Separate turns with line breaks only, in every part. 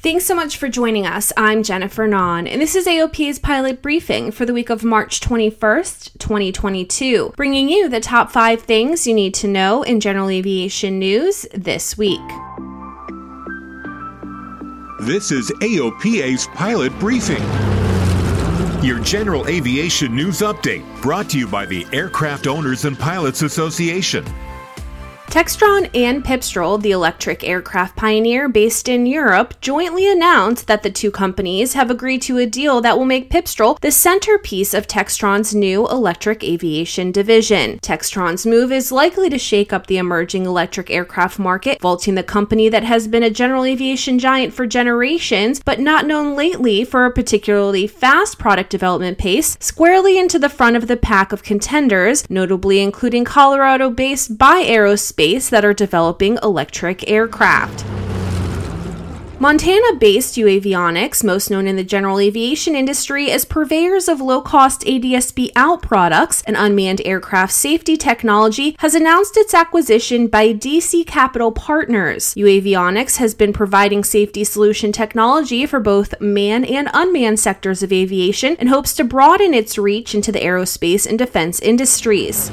Thanks so much for joining us. I'm Jennifer Non, and this is AOPA's pilot briefing for the week of March 21st, 2022, bringing you the top five things you need to know in general aviation news this week.
This is AOPA's pilot briefing. Your general aviation news update brought to you by the Aircraft Owners and Pilots Association.
Textron and Pipistrel, the electric aircraft pioneer based in Europe, jointly announced that the two companies have agreed to a deal that will make Pipistrel the centerpiece of Textron's new electric aviation division. Textron's move is likely to shake up the emerging electric aircraft market, vaulting the company that has been a general aviation giant for generations, but not known lately for a particularly fast product development pace, squarely into the front of the pack of contenders, notably including Colorado based Bye Aerospace space that are developing electric aircraft. Montana based uAvionix, most known in the general aviation industry as purveyors of low cost ADSB out products and unmanned aircraft safety technology, has announced its acquisition by DC Capital Partners. uAvionix has been providing safety solution technology for both manned and unmanned sectors of aviation and hopes to broaden its reach into the aerospace and defense industries.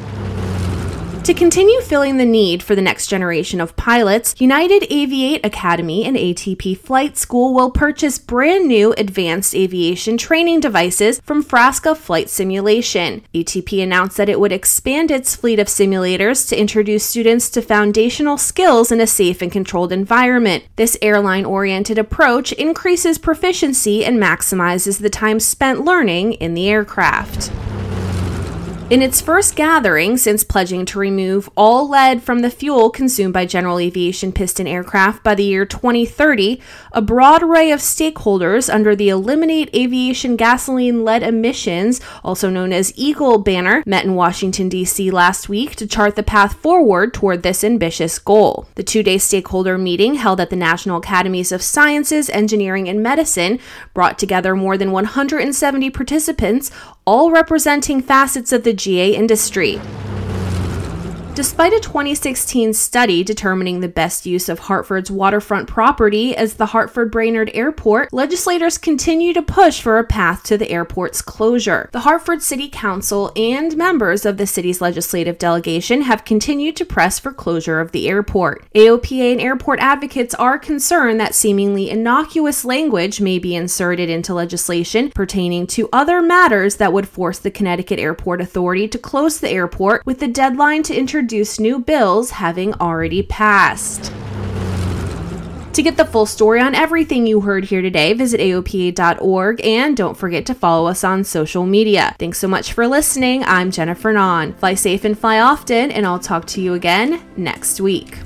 To continue filling the need for the next generation of pilots, United Aviate Academy and ATP Flight School will purchase brand new advanced aviation training devices from Frasca Flight Simulation. ATP announced that it would expand its fleet of simulators to introduce students to foundational skills in a safe and controlled environment. This airline oriented approach increases proficiency and maximizes the time spent learning in the aircraft. In its first gathering since pledging to remove all lead from the fuel consumed by general aviation piston aircraft by the year 2030, a broad array of stakeholders under the Eliminate Aviation Gasoline Lead Emissions, also known as EAGLE banner, met in Washington, D.C. last week to chart the path forward toward this ambitious goal. The two day stakeholder meeting, held at the National Academies of Sciences, Engineering, and Medicine, brought together more than 170 participants, all representing facets of the GA industry. Despite a 2016 study determining the best use of Hartford's waterfront property as the Hartford Brainerd Airport, legislators continue to push for a path to the airport's closure. The Hartford City Council and members of the city's legislative delegation have continued to press for closure of the airport. AOPA and airport advocates are concerned that seemingly innocuous language may be inserted into legislation pertaining to other matters that would force the Connecticut Airport Authority to close the airport with the deadline to introduce introduce new bills having already passed. To get the full story on everything you heard here today, visit AOPA.org and don't forget to follow us on social media. Thanks so much for listening. I'm Jennifer Non. Fly safe and fly often, and I'll talk to you again next week.